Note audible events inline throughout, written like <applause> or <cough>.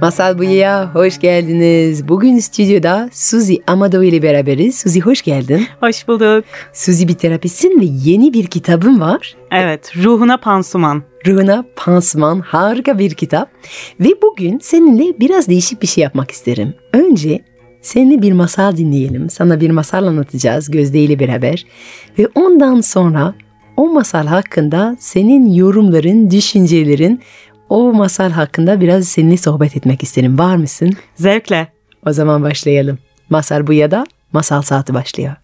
Masal Buya'ya hoş geldiniz. Bugün stüdyoda Suzi Amado ile beraberiz. Suzi hoş geldin. Hoş bulduk. Suzi bir terapistsin ve yeni bir kitabın var. Evet, Ruhuna Pansuman. Ruhuna Pansuman harika bir kitap. Ve bugün seninle biraz değişik bir şey yapmak isterim. Önce seninle bir masal dinleyelim. Sana bir masal anlatacağız Gözde ile beraber. Ve ondan sonra o masal hakkında senin yorumların, düşüncelerin o masal hakkında biraz seninle sohbet etmek isterim. Var mısın? Zevkle. O zaman başlayalım. Masal bu ya da masal saati başlıyor.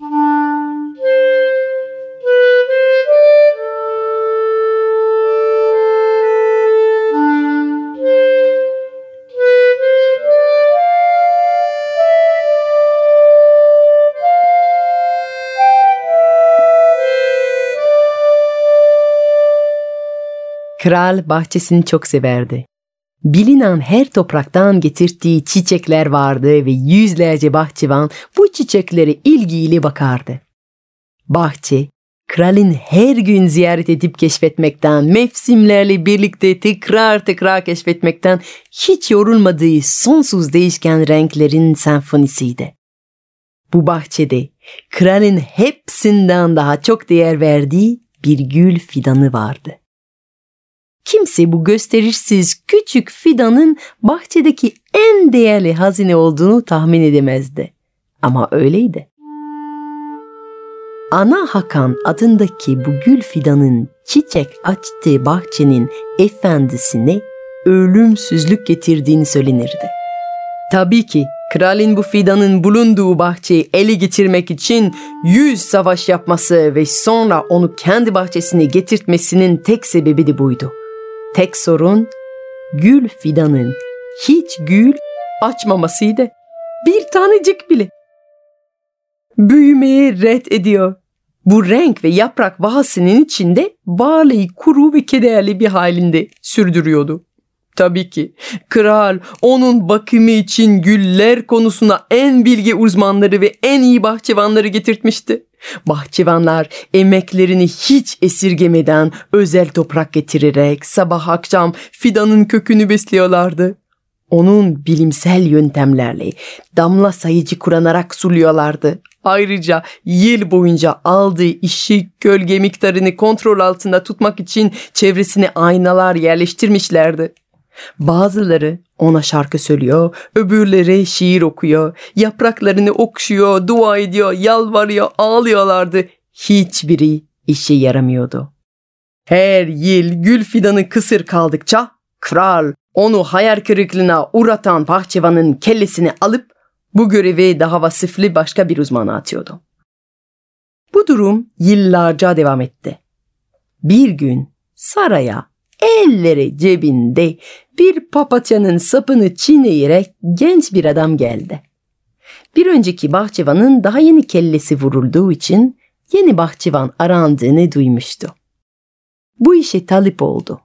Kral bahçesini çok severdi. Bilinen her topraktan getirdiği çiçekler vardı ve yüzlerce bahçıvan bu çiçeklere ilgiyle bakardı. Bahçe, kralın her gün ziyaret edip keşfetmekten, mevsimlerle birlikte tekrar tekrar keşfetmekten hiç yorulmadığı sonsuz değişken renklerin senfonisiydi. Bu bahçede kralın hepsinden daha çok değer verdiği bir gül fidanı vardı. Kimse bu gösterişsiz küçük fidanın bahçedeki en değerli hazine olduğunu tahmin edemezdi. Ama öyleydi. Ana Hakan adındaki bu gül fidanın çiçek açtığı bahçenin efendisine ölümsüzlük getirdiğini söylenirdi. Tabii ki kralın bu fidanın bulunduğu bahçeyi ele geçirmek için yüz savaş yapması ve sonra onu kendi bahçesine getirtmesinin tek sebebi de buydu. Tek sorun gül fidanın hiç gül açmamasıydı. Bir tanecik bile. Büyümeye red ediyor. Bu renk ve yaprak vahasının içinde varlığı kuru ve kederli bir halinde sürdürüyordu. Tabii ki kral onun bakımı için güller konusuna en bilgi uzmanları ve en iyi bahçıvanları getirtmişti. Bahçıvanlar emeklerini hiç esirgemeden özel toprak getirerek sabah akşam fidanın kökünü besliyorlardı. Onun bilimsel yöntemlerle damla sayıcı kuranarak suluyorlardı. Ayrıca yıl boyunca aldığı işi gölge miktarını kontrol altında tutmak için çevresine aynalar yerleştirmişlerdi. Bazıları ona şarkı söylüyor, öbürleri şiir okuyor, yapraklarını okşuyor, dua ediyor, yalvarıyor, ağlıyorlardı. Hiçbiri işe yaramıyordu. Her yıl gül fidanı kısır kaldıkça kral onu hayal kırıklığına uğratan bahçıvanın kellesini alıp bu görevi daha vasıflı başka bir uzmana atıyordu. Bu durum yıllarca devam etti. Bir gün saraya elleri cebinde bir papatyanın sapını çiğneyerek genç bir adam geldi. Bir önceki bahçıvanın daha yeni kellesi vurulduğu için yeni bahçıvan arandığını duymuştu. Bu işe talip oldu.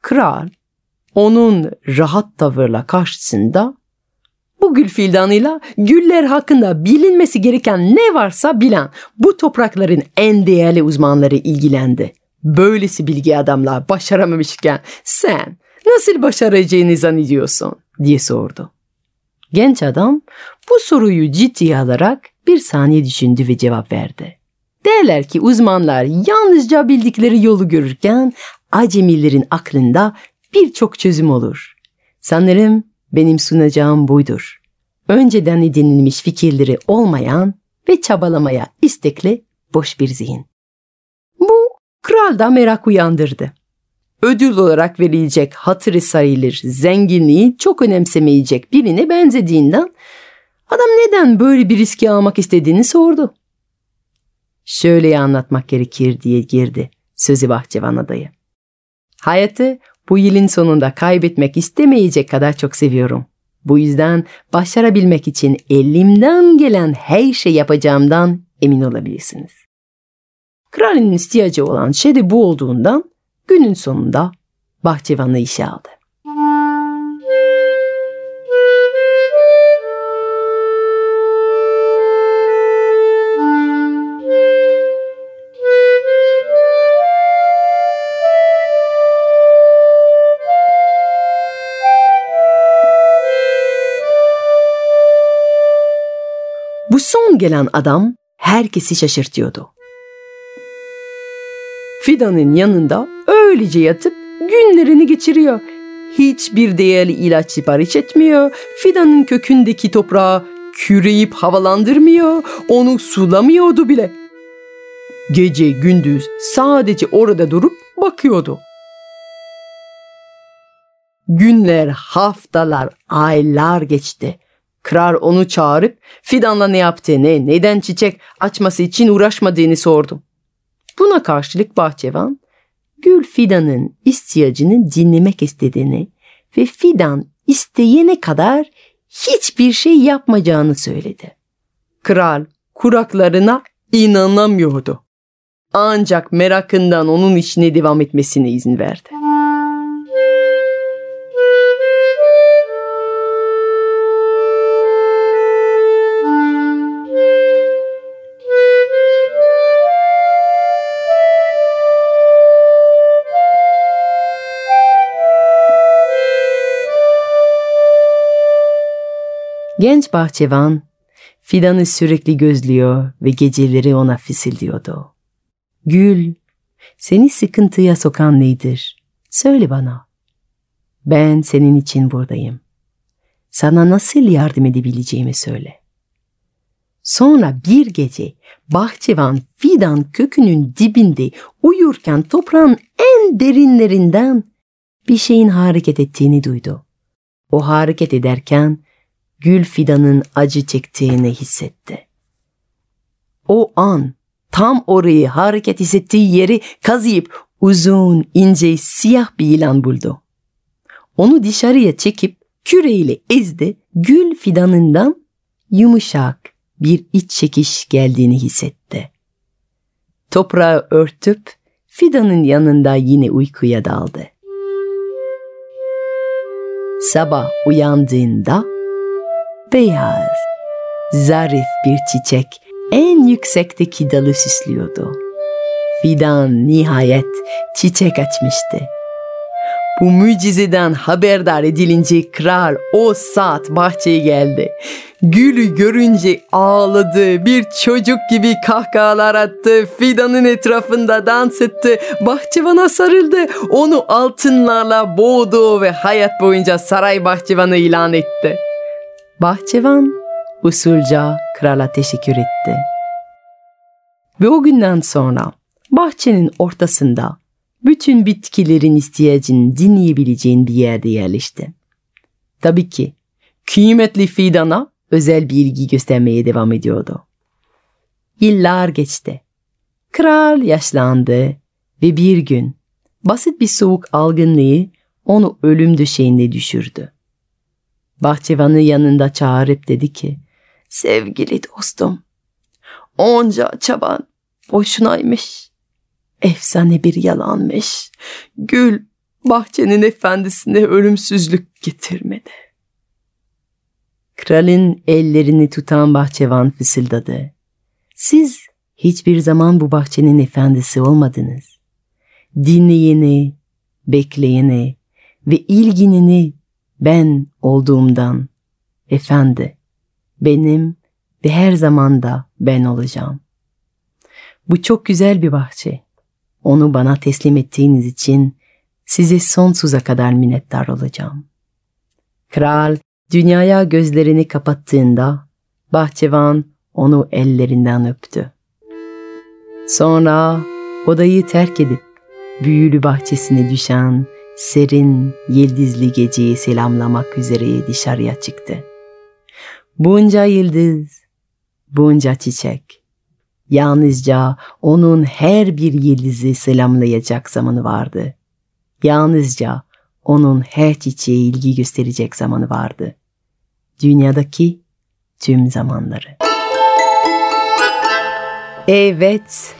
Kral onun rahat tavırla karşısında bu gül fildanıyla güller hakkında bilinmesi gereken ne varsa bilen bu toprakların en değerli uzmanları ilgilendi. Böylesi bilgi adamlar başaramamışken sen nasıl başaracağını zannediyorsun diye sordu. Genç adam bu soruyu ciddiye alarak bir saniye düşündü ve cevap verdi. Derler ki uzmanlar yalnızca bildikleri yolu görürken acemilerin aklında birçok çözüm olur. Sanırım benim sunacağım buydur. Önceden edinilmiş fikirleri olmayan ve çabalamaya istekli boş bir zihin. Bu kral da merak uyandırdı. Ödül olarak verilecek hatırı sayılır zenginliği çok önemsemeyecek birine benzediğinden adam neden böyle bir riski almak istediğini sordu. Şöyle anlatmak gerekir diye girdi sözü bahçıvan adayı. Hayatı bu yılın sonunda kaybetmek istemeyecek kadar çok seviyorum. Bu yüzden başarabilmek için elimden gelen her şey yapacağımdan emin olabilirsiniz. Kralın ihtiyacı olan şey de bu olduğundan Günün sonunda bahçıvanı işe aldı. Bu son gelen adam herkesi şaşırtıyordu. Fidan'ın yanında öyle öylece yatıp günlerini geçiriyor. Hiçbir değerli ilaç sipariş etmiyor. Fidan'ın kökündeki toprağı küreyip havalandırmıyor. Onu sulamıyordu bile. Gece gündüz sadece orada durup bakıyordu. Günler, haftalar, aylar geçti. Kral onu çağırıp Fidan'la ne yaptığını, neden çiçek açması için uğraşmadığını sordu. Buna karşılık bahçıvan Gül Fidan'ın ihtiyacını dinlemek istediğini ve Fidan isteyene kadar hiçbir şey yapmayacağını söyledi. Kral kuraklarına inanamıyordu. Ancak merakından onun işine devam etmesine izin verdi. Genç bahçıvan Fidan'ı sürekli gözlüyor ve geceleri ona fısıldıyordu. Gül, seni sıkıntıya sokan nedir? Söyle bana. Ben senin için buradayım. Sana nasıl yardım edebileceğimi söyle. Sonra bir gece bahçıvan fidan kökünün dibinde uyurken toprağın en derinlerinden bir şeyin hareket ettiğini duydu. O hareket ederken gül fidanın acı çektiğini hissetti. O an tam orayı hareket hissettiği yeri kazıyıp uzun, ince, siyah bir ilan buldu. Onu dışarıya çekip küreyle ezdi, gül fidanından yumuşak bir iç çekiş geldiğini hissetti. Toprağı örtüp fidanın yanında yine uykuya daldı. Sabah uyandığında beyaz, zarif bir çiçek en yüksekteki dalı süslüyordu. Fidan nihayet çiçek açmıştı. Bu mucizeden haberdar edilince kral o saat bahçeye geldi. Gülü görünce ağladı, bir çocuk gibi kahkahalar attı, fidanın etrafında dans etti, bahçıvana sarıldı, onu altınlarla boğdu ve hayat boyunca saray bahçıvanı ilan etti. Bahçıvan usulca krala teşekkür etti. Ve o günden sonra bahçenin ortasında bütün bitkilerin ihtiyacını dinleyebileceğin bir yerde yerleşti. Tabii ki kıymetli fidana özel bir ilgi göstermeye devam ediyordu. Yıllar geçti. Kral yaşlandı ve bir gün basit bir soğuk algınlığı onu ölüm döşeğinde düşürdü. Bahçıvanı yanında çağırıp dedi ki, Sevgili dostum, onca çaban boşunaymış. Efsane bir yalanmış. Gül bahçenin efendisine ölümsüzlük getirmedi. Kralın ellerini tutan bahçıvan fısıldadı. Siz hiçbir zaman bu bahçenin efendisi olmadınız. Dinleyeni, bekleyeni ve ilginini ben olduğumdan efendi benim ve her zaman da ben olacağım. Bu çok güzel bir bahçe. Onu bana teslim ettiğiniz için size sonsuza kadar minnettar olacağım. Kral dünyaya gözlerini kapattığında bahçıvan onu ellerinden öptü. Sonra odayı terk edip büyülü bahçesine düşen serin yıldızlı geceyi selamlamak üzere dışarıya çıktı. Bunca yıldız, bunca çiçek. Yalnızca onun her bir yıldızı selamlayacak zamanı vardı. Yalnızca onun her çiçeğe ilgi gösterecek zamanı vardı. Dünyadaki tüm zamanları. Evet,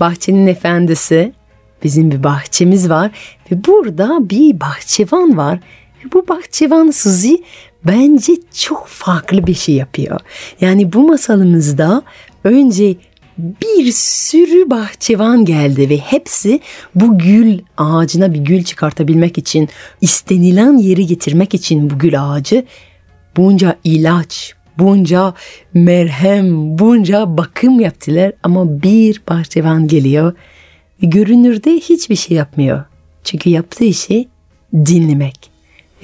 bahçenin efendisi bizim bir bahçemiz var ve burada bir bahçıvan var. Ve bu bahçıvan Suzi bence çok farklı bir şey yapıyor. Yani bu masalımızda önce bir sürü bahçıvan geldi ve hepsi bu gül ağacına bir gül çıkartabilmek için istenilen yeri getirmek için bu gül ağacı bunca ilaç, bunca merhem, bunca bakım yaptılar ama bir bahçıvan geliyor görünürde hiçbir şey yapmıyor. Çünkü yaptığı işi dinlemek.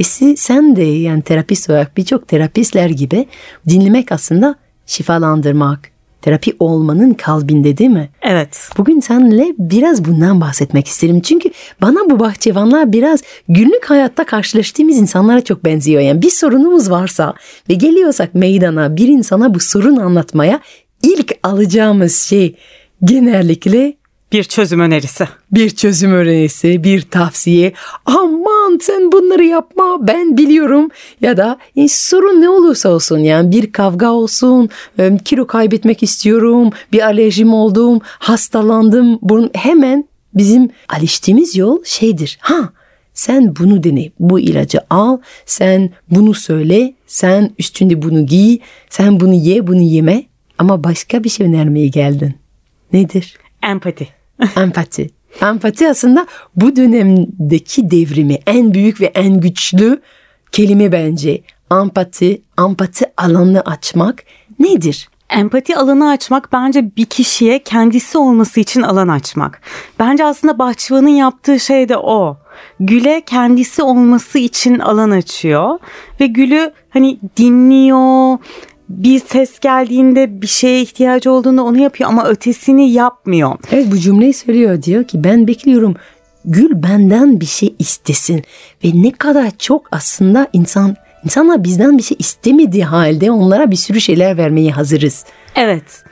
Ve sen de yani terapist olarak birçok terapistler gibi dinlemek aslında şifalandırmak, terapi olmanın kalbinde değil mi? Evet. Bugün seninle biraz bundan bahsetmek isterim. Çünkü bana bu bahçıvanlar biraz günlük hayatta karşılaştığımız insanlara çok benziyor. Yani bir sorunumuz varsa ve geliyorsak meydana bir insana bu sorun anlatmaya ilk alacağımız şey genellikle Bir çözüm önerisi. bir çözüm önerisi, bir tavsiye. Aman sen bunları yapma ben biliyorum. Ya da e, sorun ne olursa olsun yani bir kavga olsun, e, kilo kaybetmek istiyorum, bir alerjim oldum, hastalandım. Bunun hemen bizim alıştığımız yol şeydir. Ha sen bunu dene, bu ilacı al, sen bunu söyle, sen üstünde bunu giy, sen bunu ye, bunu yeme. Ama başka bir şey önermeye geldin. Nedir? Empati. <laughs> Empati. Empati aslında bu dönemdeki devrimi en büyük ve en güçlü kelime bence. Empati, empati alanını açmak nedir? Empati alanı açmak bence bir kişiye kendisi olması için alan açmak. Bence aslında bahçıvanın yaptığı şey de o. Gül'e kendisi olması için alan açıyor ve Gül'ü hani dinliyor. Bir ses geldiğinde bir şeye ihtiyacı olduğunda onu yapıyor ama ötesini yapmıyor. Evet bu cümleyi söylüyor diyor ki ben bekliyorum Gül benden bir şey istesin ve ne kadar çok aslında insan insanlar bizden bir şey istemediği halde onlara bir sürü şeyler vermeye hazırız. Evet.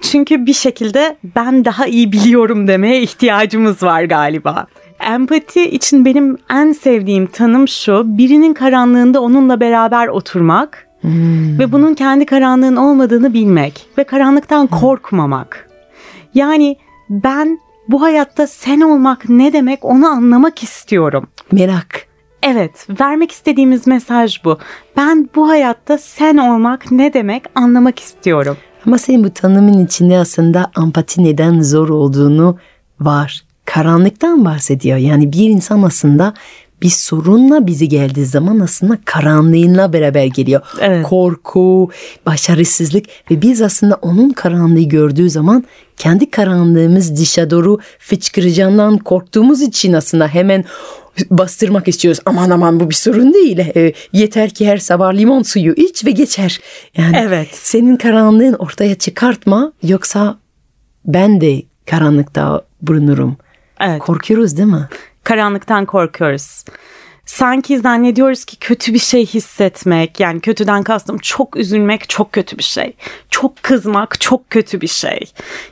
Çünkü bir şekilde ben daha iyi biliyorum demeye ihtiyacımız var galiba. Empati için benim en sevdiğim tanım şu. Birinin karanlığında onunla beraber oturmak ve bunun kendi karanlığın olmadığını bilmek ve karanlıktan korkmamak. Yani ben bu hayatta sen olmak ne demek onu anlamak istiyorum. Merak. Evet, vermek istediğimiz mesaj bu. Ben bu hayatta sen olmak ne demek anlamak istiyorum. Ama senin bu tanımın içinde aslında empati neden zor olduğunu var. Karanlıktan bahsediyor. Yani bir insan aslında bir sorunla bizi geldiği zaman aslında karanlığıyla beraber geliyor. Evet. Korku, başarısızlık ve biz aslında onun karanlığı gördüğü zaman kendi karanlığımız dışa doğru fıçkıracağından korktuğumuz için aslında hemen bastırmak istiyoruz. Aman aman bu bir sorun değil. E, yeter ki her sabah limon suyu iç ve geçer. Yani Evet. senin karanlığın ortaya çıkartma yoksa ben de karanlıkta bulunurum. Evet. Korkuyoruz değil mi? Karanlıktan korkuyoruz. Sanki zannediyoruz ki kötü bir şey hissetmek yani kötüden kastım çok üzülmek çok kötü bir şey. Çok kızmak çok kötü bir şey.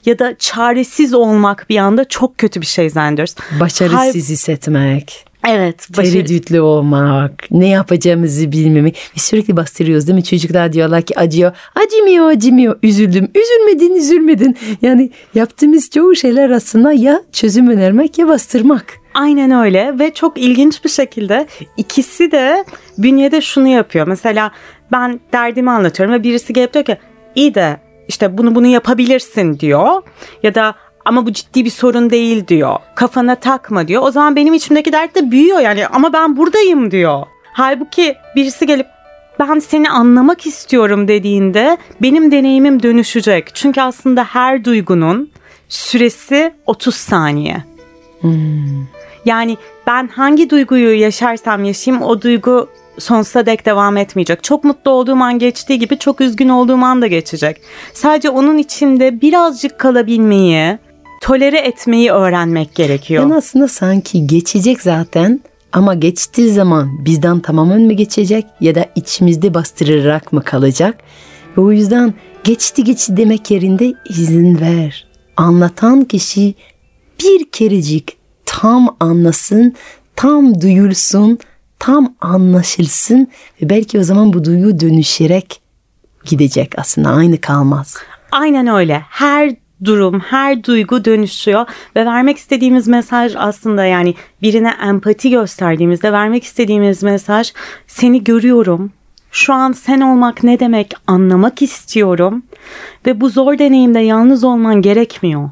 Ya da çaresiz olmak bir anda çok kötü bir şey zannediyoruz. Başarısız Halb- hissetmek, Evet. Başarı- tereddütlü olmak, ne yapacağımızı bilmemek ve sürekli bastırıyoruz değil mi? Çocuklar diyorlar ki acıyor. Acımıyor, acımıyor. Üzüldüm. Üzülmedin, üzülmedin. Yani yaptığımız çoğu şeyler aslında ya çözüm önermek ya bastırmak. Aynen öyle ve çok ilginç bir şekilde ikisi de bünyede şunu yapıyor. Mesela ben derdimi anlatıyorum ve birisi gelip diyor ki iyi de işte bunu bunu yapabilirsin diyor. Ya da ama bu ciddi bir sorun değil diyor. Kafana takma diyor. O zaman benim içimdeki dert de büyüyor yani ama ben buradayım diyor. Halbuki birisi gelip ben seni anlamak istiyorum dediğinde benim deneyimim dönüşecek. Çünkü aslında her duygunun süresi 30 saniye. Yani ben hangi duyguyu yaşarsam yaşayayım o duygu sonsuza dek devam etmeyecek. Çok mutlu olduğum an geçtiği gibi çok üzgün olduğum an da geçecek. Sadece onun içinde birazcık kalabilmeyi, tolere etmeyi öğrenmek gerekiyor. Yani aslında sanki geçecek zaten ama geçtiği zaman bizden tamamen mi geçecek ya da içimizde bastırarak mı kalacak? Ve o yüzden geçti geçti demek yerinde izin ver. Anlatan kişi bir kerecik tam anlasın, tam duyulsun, tam anlaşılsın ve belki o zaman bu duygu dönüşerek gidecek aslında aynı kalmaz. Aynen öyle. Her durum, her duygu dönüşüyor ve vermek istediğimiz mesaj aslında yani birine empati gösterdiğimizde vermek istediğimiz mesaj seni görüyorum. Şu an sen olmak ne demek anlamak istiyorum ve bu zor deneyimde yalnız olman gerekmiyor.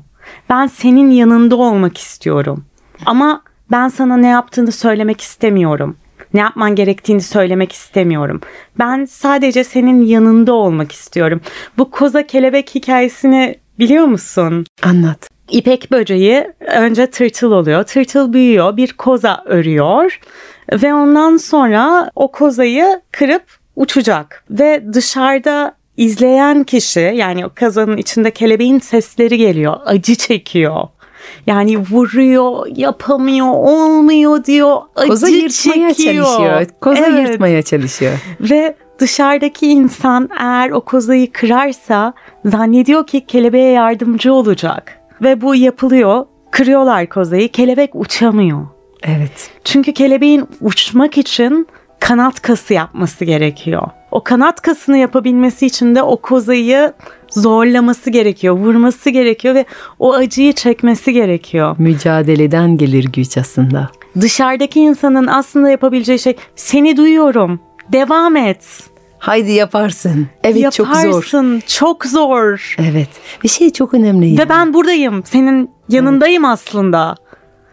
Ben senin yanında olmak istiyorum. Ama ben sana ne yaptığını söylemek istemiyorum. ne yapman gerektiğini söylemek istemiyorum. Ben sadece senin yanında olmak istiyorum. Bu koza kelebek hikayesini biliyor musun? Anlat. İpek böceği önce tırtıl oluyor. Tırtıl büyüyor, bir koza örüyor ve ondan sonra o kozayı kırıp uçacak ve dışarıda izleyen kişi yani o kazanın içinde kelebeğin sesleri geliyor. Acı çekiyor. Yani vuruyor, yapamıyor, olmuyor diyor. Acı Koza yırtmaya çekiyor. çalışıyor. Koza Evet. yırtmaya çalışıyor. Ve dışarıdaki insan eğer o kozayı kırarsa zannediyor ki kelebeğe yardımcı olacak. Ve bu yapılıyor. Kırıyorlar kozayı. Kelebek uçamıyor. Evet. Çünkü kelebeğin uçmak için kanat kası yapması gerekiyor. O kanat kasını yapabilmesi için de o kozayı zorlaması gerekiyor, vurması gerekiyor ve o acıyı çekmesi gerekiyor. Mücadeleden gelir güç aslında. Dışarıdaki insanın aslında yapabileceği şey seni duyuyorum. Devam et. Haydi yaparsın. Evet çok zor. Yaparsın. Çok zor. Evet. Bir şey çok önemli. yani. Ve ben buradayım. Senin yanındayım aslında.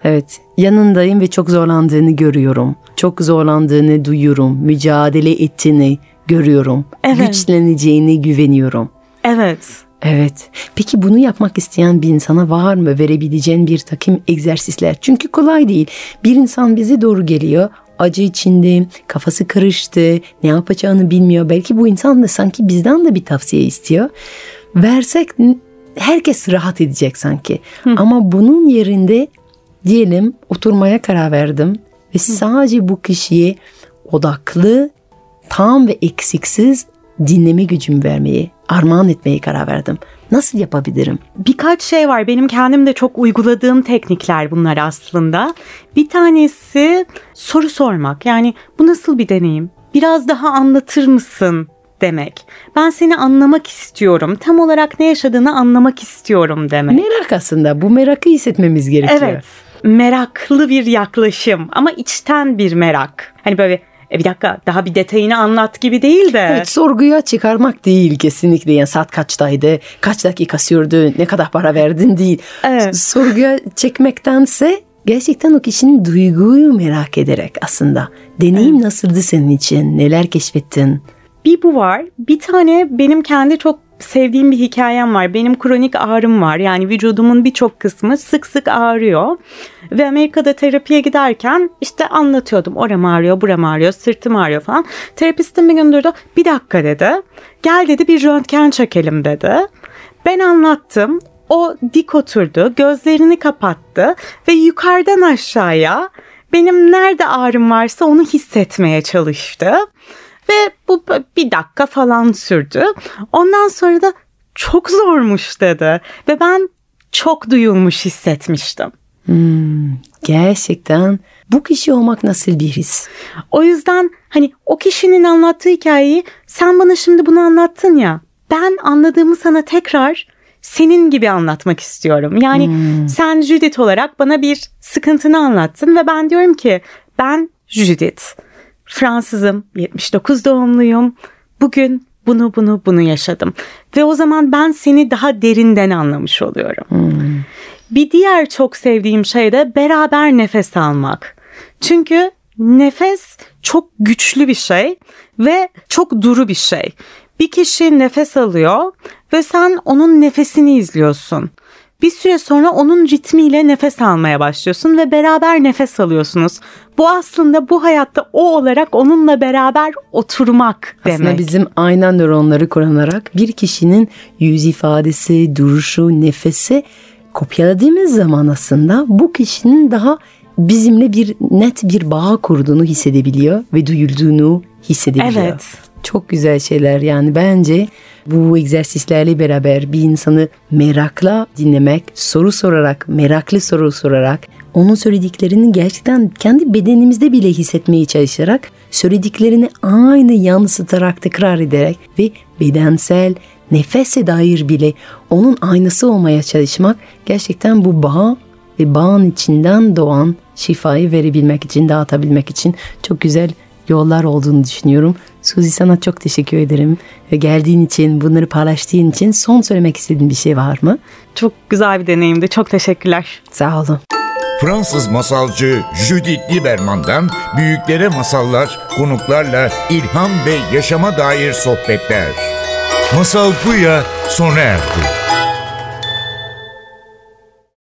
Evet. Yanındayım ve çok zorlandığını görüyorum. Çok zorlandığını duyuyorum. Mücadele ettiğini görüyorum. Evet. Güçleneceğini güveniyorum. Evet. Evet. Peki bunu yapmak isteyen bir insana var mı verebileceğin bir takım egzersizler? Çünkü kolay değil. Bir insan bize doğru geliyor. Acı içinde, kafası karıştı, ne yapacağını bilmiyor. Belki bu insan da sanki bizden de bir tavsiye istiyor. Versek herkes rahat edecek sanki. Ama bunun yerinde diyelim oturmaya karar verdim ve sadece bu kişiye odaklı, tam ve eksiksiz dinleme gücümü vermeyi, armağan etmeyi karar verdim. Nasıl yapabilirim? Birkaç şey var. Benim kendim de çok uyguladığım teknikler bunlar aslında. Bir tanesi soru sormak. Yani bu nasıl bir deneyim? Biraz daha anlatır mısın demek. Ben seni anlamak istiyorum. Tam olarak ne yaşadığını anlamak istiyorum demek. Merak aslında. Bu merakı hissetmemiz gerekiyor. Evet. Meraklı bir yaklaşım ama içten bir merak. Hani böyle e bir dakika daha bir detayını anlat gibi değil de. Evet, sorguya çıkarmak değil kesinlikle. Yani saat kaçtaydı, kaç dakika sürdü, ne kadar para verdin değil. Evet. Sorguya çekmektense gerçekten o kişinin duyguyu merak ederek aslında. Deneyim nasıldı senin için? Neler keşfettin? Bir bu var. Bir tane benim kendi çok sevdiğim bir hikayem var. Benim kronik ağrım var. Yani vücudumun birçok kısmı sık sık ağrıyor. Ve Amerika'da terapiye giderken işte anlatıyordum. Oram ağrıyor, buram ağrıyor, sırtım ağrıyor falan. Terapistim bir gün durdu. Bir dakika dedi. Gel dedi bir röntgen çekelim dedi. Ben anlattım. O dik oturdu, gözlerini kapattı ve yukarıdan aşağıya benim nerede ağrım varsa onu hissetmeye çalıştı. Ve bu bir dakika falan sürdü. Ondan sonra da çok zormuş dedi. Ve ben çok duyulmuş hissetmiştim. Gerçekten bu kişi olmak nasıl bir his? O yüzden hani o kişinin anlattığı hikayeyi sen bana şimdi bunu anlattın ya. Ben anladığımı sana tekrar senin gibi anlatmak istiyorum. Yani sen Judith olarak bana bir sıkıntını anlattın ve ben diyorum ki ben Judith. Fransızım, 79 doğumluyum. Bugün bunu bunu bunu yaşadım. Ve o zaman ben seni daha derinden anlamış oluyorum. Bir diğer çok sevdiğim şey de beraber nefes almak. Çünkü nefes çok güçlü bir şey ve çok duru bir şey. Bir kişi nefes alıyor ve sen onun nefesini izliyorsun. Bir süre sonra onun ritmiyle nefes almaya başlıyorsun ve beraber nefes alıyorsunuz. Bu aslında bu hayatta o olarak onunla beraber oturmak demek. Aslında bizim aynen nöronları kullanarak bir kişinin yüz ifadesi, duruşu, nefesi kopyaladığımız zaman aslında bu kişinin daha bizimle bir net bir bağ kurduğunu hissedebiliyor ve duyulduğunu hissedebiliyor. Evet. Çok güzel şeyler. Yani bence bu egzersizlerle beraber bir insanı merakla dinlemek, soru sorarak, meraklı soru sorarak, onun söylediklerini gerçekten kendi bedenimizde bile hissetmeye çalışarak, söylediklerini aynı yansıtarak tekrar ederek ve bedensel, nefese dair bile onun aynası olmaya çalışmak gerçekten bu bağ ve bağın içinden doğan şifayı verebilmek için, dağıtabilmek için çok güzel yollar olduğunu düşünüyorum. Suzi sana çok teşekkür ederim. Geldiğin için, bunları paylaştığın için son söylemek istediğin bir şey var mı? Çok güzel bir deneyimdi. Çok teşekkürler. Sağ olun. Fransız masalcı Judith Lieberman'dan büyüklere masallar, konuklarla ilham ve yaşama dair sohbetler. Masal Buya sona erdi.